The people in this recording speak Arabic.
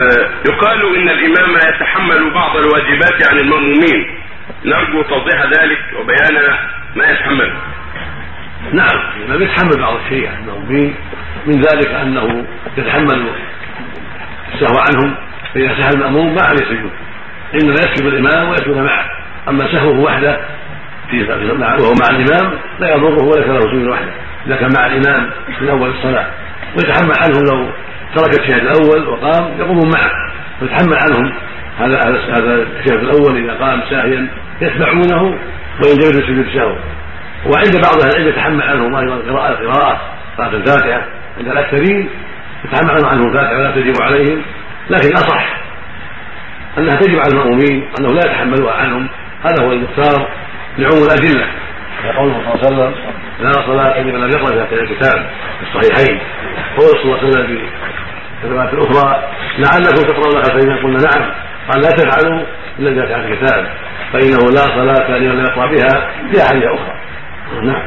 يقال إن الإمام يتحمل بعض الواجبات عن المأمومين. نرجو توضيح ذلك وبيان ما يتحمله نعم الامام يتحمل بعض الشيء عن المأمومين. من ذلك أنه يتحمل السهو عنهم. فإذا سهى المأموم ما عليه سجود. إنما يسجد الإمام ويسجد معه. أما سهوه وحده وهو مع الإمام لا يضره وليس له سجود وحده. إذا كان مع الإمام من أول الصلاة. ويتحمل عنهم لو ترك الشهد الأول وقام يقوم معه ويتحمل عنهم. هذا هذا الشهد الأول إذا قام ساهيا يتبعونه وان جوز سجود السهو وعند بعض أهل العلم يتحمل عنهم أيضا قراءه قراءه قراءة الفاتحة. عند الأكثرين يتحمل عنهم الفاتحة ولا تجب عليهم. لكن الأصح أنها تجب على المأمومين انه لا يتحملوها عنهم. هذا هو المختار لعموم الأدلة. قوله صلى الله عليه وسلم لا صلاة لمن لم يقرأ فاتحة الكتاب في الصحيحين. قول صلى الله عليه وسلم في الروايات الأخرى لعلكم تقرأون خلفين قلنا نعم قال لا تفعلوا إلا فاتحة الكتاب فإنه لا صلاة لمن لم يقرأ بها في أحاديث أخرى. نعم.